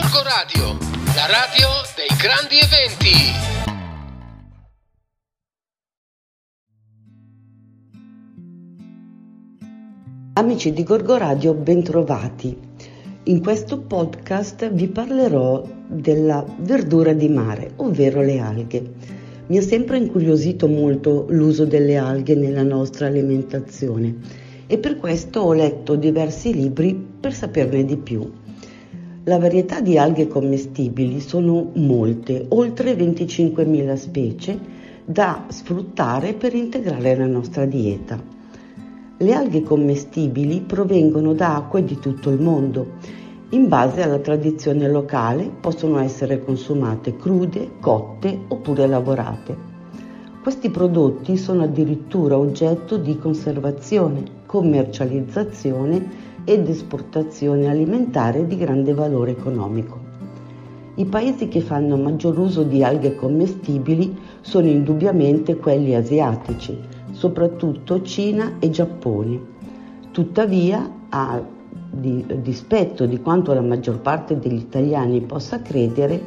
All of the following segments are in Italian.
Gorgo Radio, la radio dei grandi eventi. Amici di Gorgo Radio, bentrovati. In questo podcast vi parlerò della verdura di mare, ovvero le alghe. Mi ha sempre incuriosito molto l'uso delle alghe nella nostra alimentazione e per questo ho letto diversi libri per saperne di più. La varietà di alghe commestibili sono molte, oltre 25.000 specie da sfruttare per integrare la nostra dieta. Le alghe commestibili provengono da acque di tutto il mondo. In base alla tradizione locale possono essere consumate crude, cotte oppure lavorate. Questi prodotti sono addirittura oggetto di conservazione, commercializzazione ed esportazione alimentare di grande valore economico. I paesi che fanno maggior uso di alghe commestibili sono indubbiamente quelli asiatici, soprattutto Cina e Giappone. Tuttavia, a di, dispetto di quanto la maggior parte degli italiani possa credere,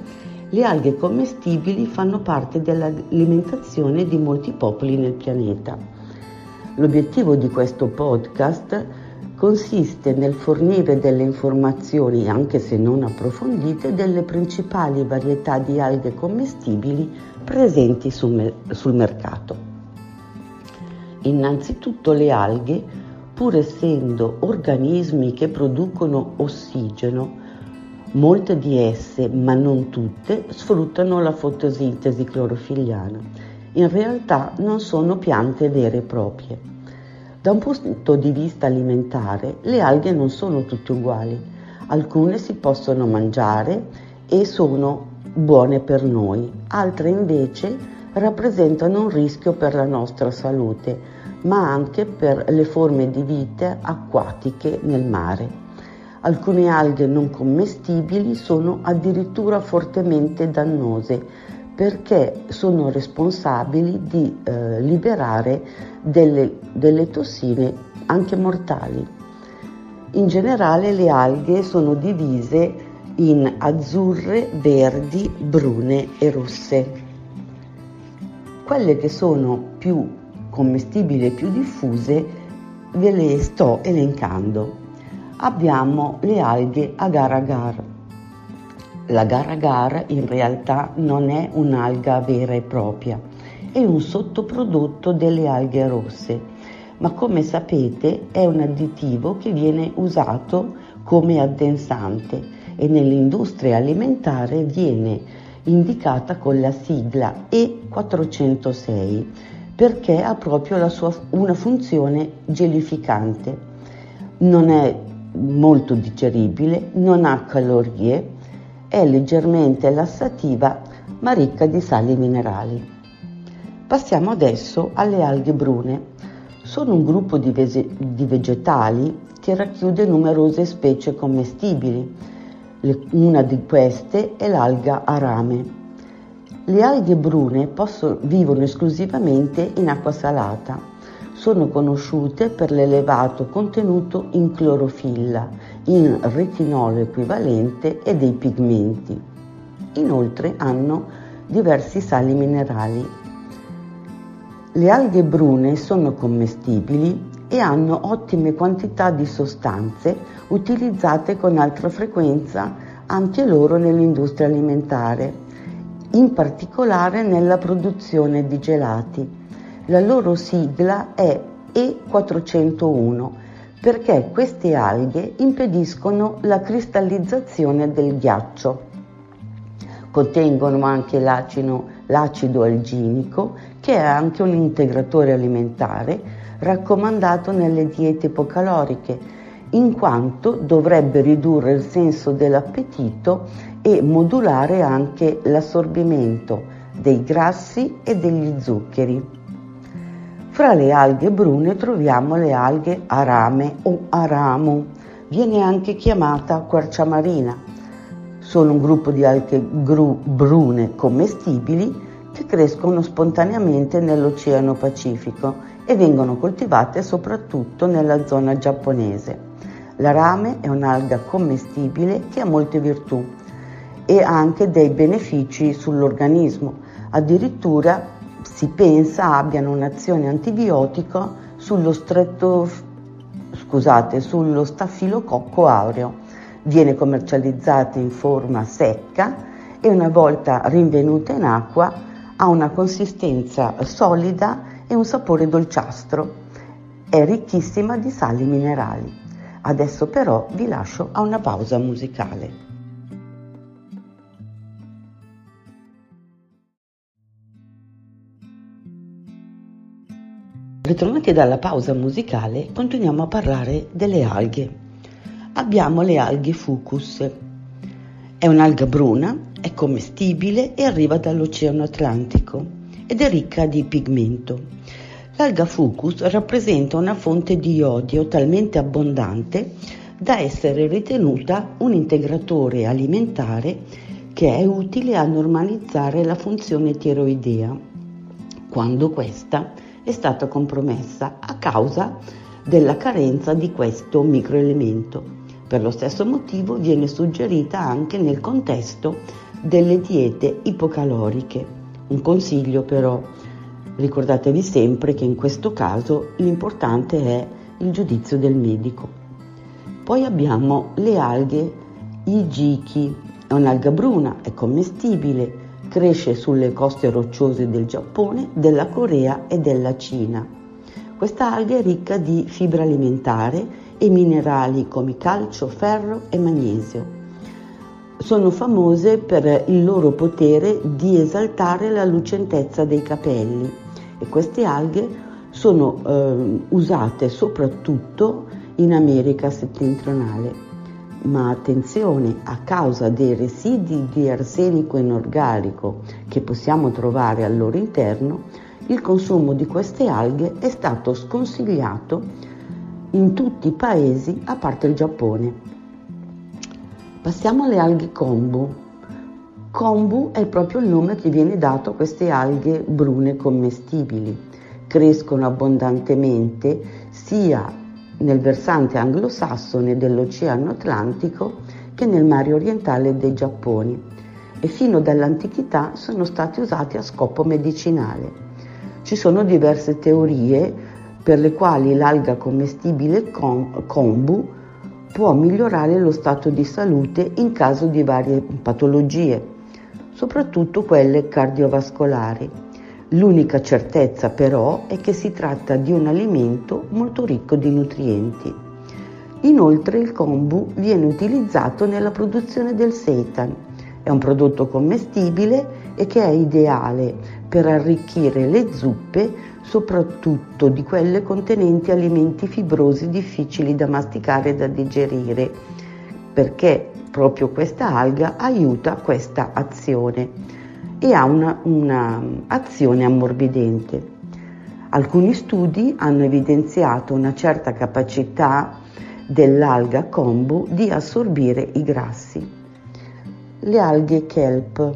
le alghe commestibili fanno parte dell'alimentazione di molti popoli nel pianeta. L'obiettivo di questo podcast consiste nel fornire delle informazioni, anche se non approfondite, delle principali varietà di alghe commestibili presenti sul, sul mercato. Innanzitutto le alghe, pur essendo organismi che producono ossigeno, molte di esse, ma non tutte, sfruttano la fotosintesi clorofilliana. In realtà non sono piante vere e proprie. Da un punto di vista alimentare, le alghe non sono tutte uguali. Alcune si possono mangiare e sono buone per noi, altre invece rappresentano un rischio per la nostra salute, ma anche per le forme di vita acquatiche nel mare. Alcune alghe non commestibili sono addirittura fortemente dannose perché sono responsabili di eh, liberare delle, delle tossine anche mortali. In generale le alghe sono divise in azzurre, verdi, brune e rosse. Quelle che sono più commestibili e più diffuse ve le sto elencando. Abbiamo le alghe agar-agar. L'agar-agar in realtà non è un'alga vera e propria, è un sottoprodotto delle alghe rosse, ma come sapete è un additivo che viene usato come addensante e nell'industria alimentare viene indicata con la sigla E406 perché ha proprio sua, una funzione gelificante. Non è molto digeribile, non ha calorie, è leggermente lassativa ma ricca di sali minerali. Passiamo adesso alle alghe brune. Sono un gruppo di, vese- di vegetali che racchiude numerose specie commestibili una di queste è l'alga arame. Le alghe brune posso, vivono esclusivamente in acqua salata. Sono conosciute per l'elevato contenuto in clorofilla, in retinolo equivalente e dei pigmenti. Inoltre hanno diversi sali minerali. Le alghe brune sono commestibili e hanno ottime quantità di sostanze utilizzate con altra frequenza anche loro nell'industria alimentare, in particolare nella produzione di gelati. La loro sigla è E401 perché queste alghe impediscono la cristallizzazione del ghiaccio. Contengono anche l'acido, l'acido alginico, che è anche un integratore alimentare raccomandato nelle diete ipocaloriche, in quanto dovrebbe ridurre il senso dell'appetito e modulare anche l'assorbimento dei grassi e degli zuccheri. Fra le alghe brune troviamo le alghe arame o aramu, viene anche chiamata quercia marina. Sono un gruppo di alghe gru brune commestibili che crescono spontaneamente nell'Oceano Pacifico e vengono coltivate soprattutto nella zona giapponese. La rame è un'alga commestibile che ha molte virtù. e anche dei benefici sull'organismo. Addirittura si pensa abbiano un'azione antibiotica sullo stretto, scusate, sullo stafilococco aureo. Viene commercializzata in forma secca e una volta rinvenuta in acqua ha una consistenza solida e un sapore dolciastro. È ricchissima di sali minerali. Adesso però vi lascio a una pausa musicale. Ritornati dalla pausa musicale, continuiamo a parlare delle alghe. Abbiamo le alghe fucus. È un'alga bruna, è commestibile e arriva dall'Oceano Atlantico ed è ricca di pigmento. L'alga fucus rappresenta una fonte di iodio talmente abbondante da essere ritenuta un integratore alimentare che è utile a normalizzare la funzione tiroidea quando questa è stata compromessa a causa della carenza di questo microelemento. Per lo stesso motivo viene suggerita anche nel contesto delle diete ipocaloriche. Un consiglio però, ricordatevi sempre che in questo caso l'importante è il giudizio del medico. Poi abbiamo le alghe Ijiki, è un'alga bruna, è commestibile, Cresce sulle coste rocciose del Giappone, della Corea e della Cina. Questa alga è ricca di fibra alimentare e minerali come calcio, ferro e magnesio. Sono famose per il loro potere di esaltare la lucentezza dei capelli e queste alghe sono eh, usate soprattutto in America settentrionale ma attenzione, a causa dei residui di arsenico inorganico che possiamo trovare al loro interno, il consumo di queste alghe è stato sconsigliato in tutti i paesi a parte il Giappone. Passiamo alle alghe kombu. Kombu è proprio il nome che viene dato a queste alghe brune commestibili. Crescono abbondantemente sia nel versante anglosassone dell'Oceano Atlantico che nel mare orientale dei Giapponi e fino dall'antichità sono stati usati a scopo medicinale. Ci sono diverse teorie per le quali l'alga commestibile kombu può migliorare lo stato di salute in caso di varie patologie, soprattutto quelle cardiovascolari L'unica certezza però è che si tratta di un alimento molto ricco di nutrienti. Inoltre il kombu viene utilizzato nella produzione del seitan. È un prodotto commestibile e che è ideale per arricchire le zuppe, soprattutto di quelle contenenti alimenti fibrosi difficili da masticare e da digerire, perché proprio questa alga aiuta questa azione e ha un'azione ammorbidente. Alcuni studi hanno evidenziato una certa capacità dell'alga kombu di assorbire i grassi. Le alghe kelp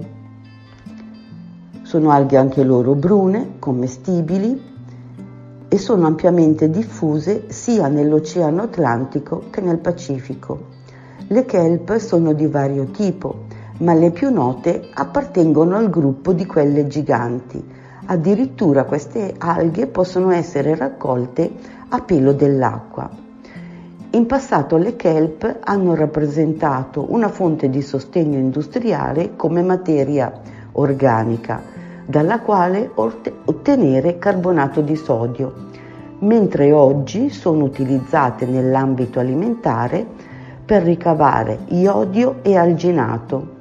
sono alghe anche loro brune, commestibili e sono ampiamente diffuse sia nell'Oceano Atlantico che nel Pacifico. Le kelp sono di vario tipo, ma le più note appartengono al gruppo di quelle giganti. Addirittura queste alghe possono essere raccolte a pelo dell'acqua. In passato le kelp hanno rappresentato una fonte di sostegno industriale come materia organica, dalla quale ottenere carbonato di sodio, mentre oggi sono utilizzate nell'ambito alimentare per ricavare iodio e alginato,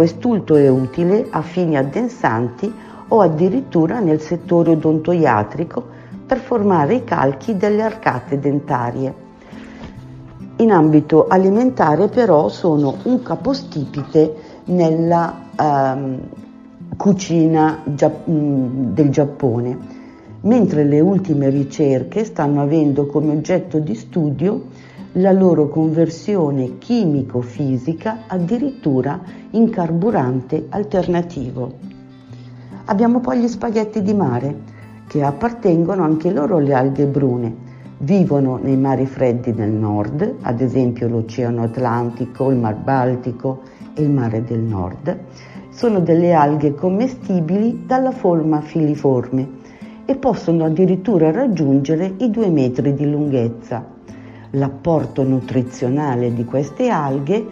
Quest'ultimo è utile a fini addensanti o addirittura nel settore odontoiatrico per formare i calchi delle arcate dentarie. In ambito alimentare però sono un capostipite nella ehm, cucina gia- mm, del Giappone, mentre le ultime ricerche stanno avendo come oggetto di studio la loro conversione chimico-fisica addirittura in carburante alternativo. Abbiamo poi gli spaghetti di mare, che appartengono anche loro alle alghe brune. Vivono nei mari freddi del nord, ad esempio l'Oceano Atlantico, il Mar Baltico e il mare del nord. Sono delle alghe commestibili dalla forma filiforme e possono addirittura raggiungere i due metri di lunghezza. L'apporto nutrizionale di queste alghe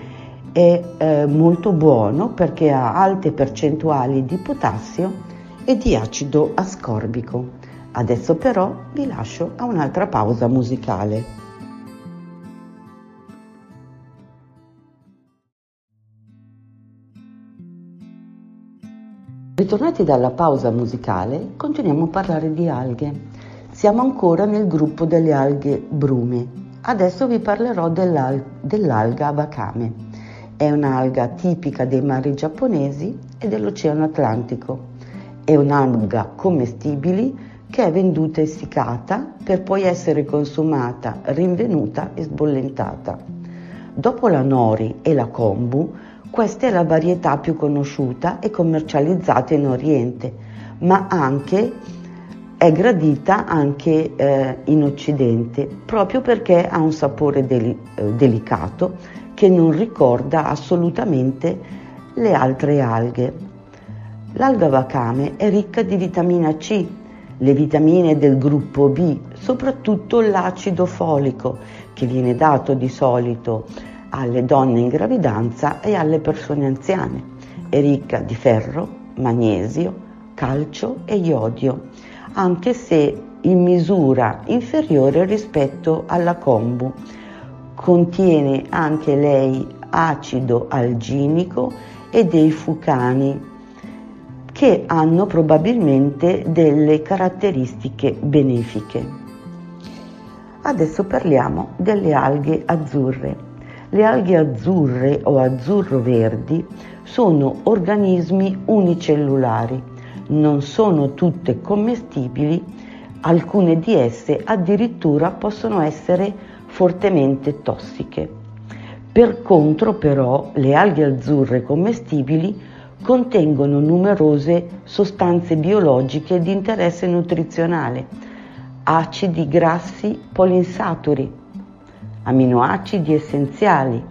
è eh, molto buono perché ha alte percentuali di potassio e di acido ascorbico. Adesso però vi lascio a un'altra pausa musicale. Ritornati dalla pausa musicale, continuiamo a parlare di alghe. Siamo ancora nel gruppo delle alghe brume. Adesso vi parlerò dell'al- dell'alga wakame. È un'alga tipica dei mari giapponesi e dell'Oceano Atlantico. È un'alga commestibile che è venduta essiccata per poi essere consumata, rinvenuta e sbollentata. Dopo la nori e la kombu, questa è la varietà più conosciuta e commercializzata in Oriente, ma anche è gradita anche eh, in Occidente, proprio perché ha un sapore deli- eh, delicato che non ricorda assolutamente le altre alghe. L'alga wakame è ricca di vitamina C, le vitamine del gruppo B, soprattutto l'acido folico, che viene dato di solito alle donne in gravidanza e alle persone anziane. È ricca di ferro, magnesio, calcio e iodio, anche se in misura inferiore rispetto alla kombu. Contiene anche lei acido alginico e dei fucani che hanno probabilmente delle caratteristiche benefiche. Adesso parliamo delle alghe azzurre. Le alghe azzurre o azzurro-verdi sono organismi unicellulari, non sono tutte commestibili, alcune di esse addirittura possono essere fortemente tossiche. Per contro però le alghe azzurre commestibili contengono numerose sostanze biologiche di interesse nutrizionale, acidi grassi polinsaturi, aminoacidi essenziali,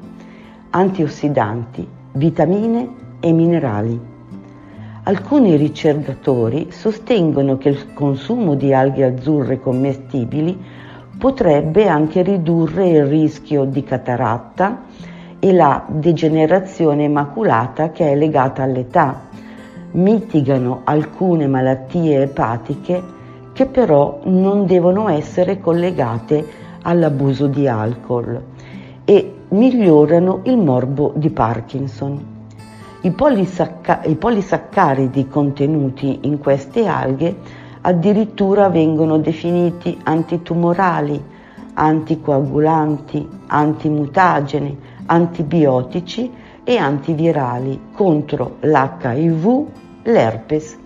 antiossidanti, vitamine e minerali. Alcuni ricercatori sostengono che il consumo di alghe azzurre commestibili potrebbe anche ridurre il rischio di cataratta e la degenerazione maculata che è legata all'età. Mitigano alcune malattie epatiche che però non devono essere collegate all'abuso di alcol e migliorano il morbo di Parkinson. I, polisacca- I polisaccaridi contenuti in queste alghe addirittura vengono definiti antitumorali, anticoagulanti, antimutageni, antibiotici e antivirali contro l'HIV, l'herpes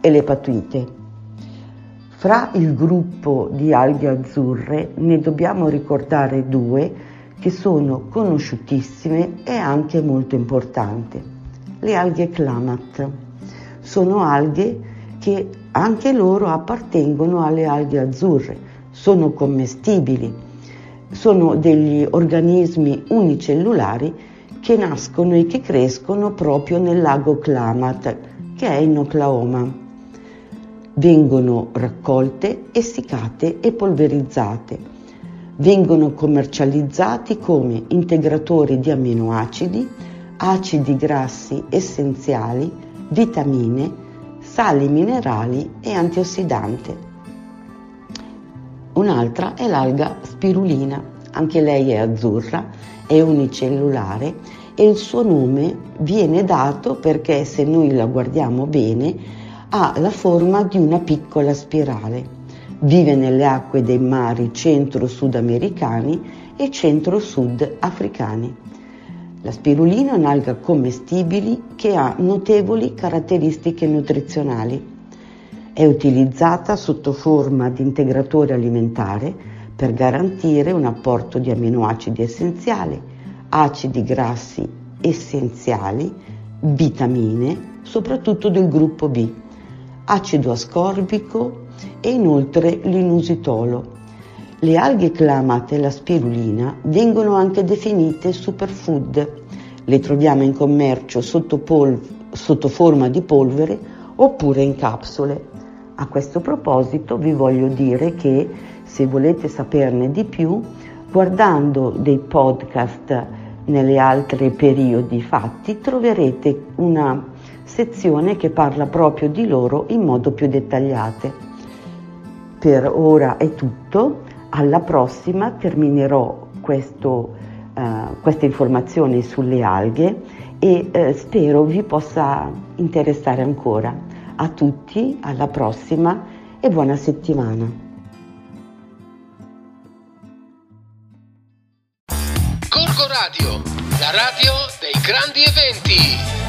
e l'epatite. Fra il gruppo di alghe azzurre ne dobbiamo ricordare due che sono conosciutissime e anche molto importanti. Le alghe clamat sono alghe che anche loro appartengono alle alghe azzurre, sono commestibili, sono degli organismi unicellulari che nascono e che crescono proprio nel lago Klamath, che è in Oklahoma vengono raccolte, essiccate e polverizzate. Vengono commercializzati come integratori di aminoacidi, acidi grassi essenziali, vitamine, sali minerali e antiossidanti. Un'altra è l'alga spirulina, anche lei è azzurra, è unicellulare e il suo nome viene dato perché se noi la guardiamo bene ha la forma di una piccola spirale. Vive nelle acque dei mari centro-sudamericani e centro-sud africani. La spirulina è un'alga commestibile che ha notevoli caratteristiche nutrizionali. È utilizzata sotto forma di integratore alimentare per garantire un apporto di aminoacidi essenziali, acidi grassi essenziali, vitamine, soprattutto del gruppo B acido ascorbico e inoltre l'inusitolo. Le alghe clamate la spirulina vengono anche definite superfood. Le troviamo in commercio sotto, pol- sotto forma di polvere oppure in capsule. A questo proposito vi voglio dire che se volete saperne di più, guardando dei podcast nelle altre periodi fatti, troverete una sezione che parla proprio di loro in modo più dettagliato. Per ora è tutto, alla prossima terminerò questo, uh, queste informazioni sulle alghe e uh, spero vi possa interessare ancora. A tutti, alla prossima e buona settimana. Corco Radio, la radio dei grandi eventi.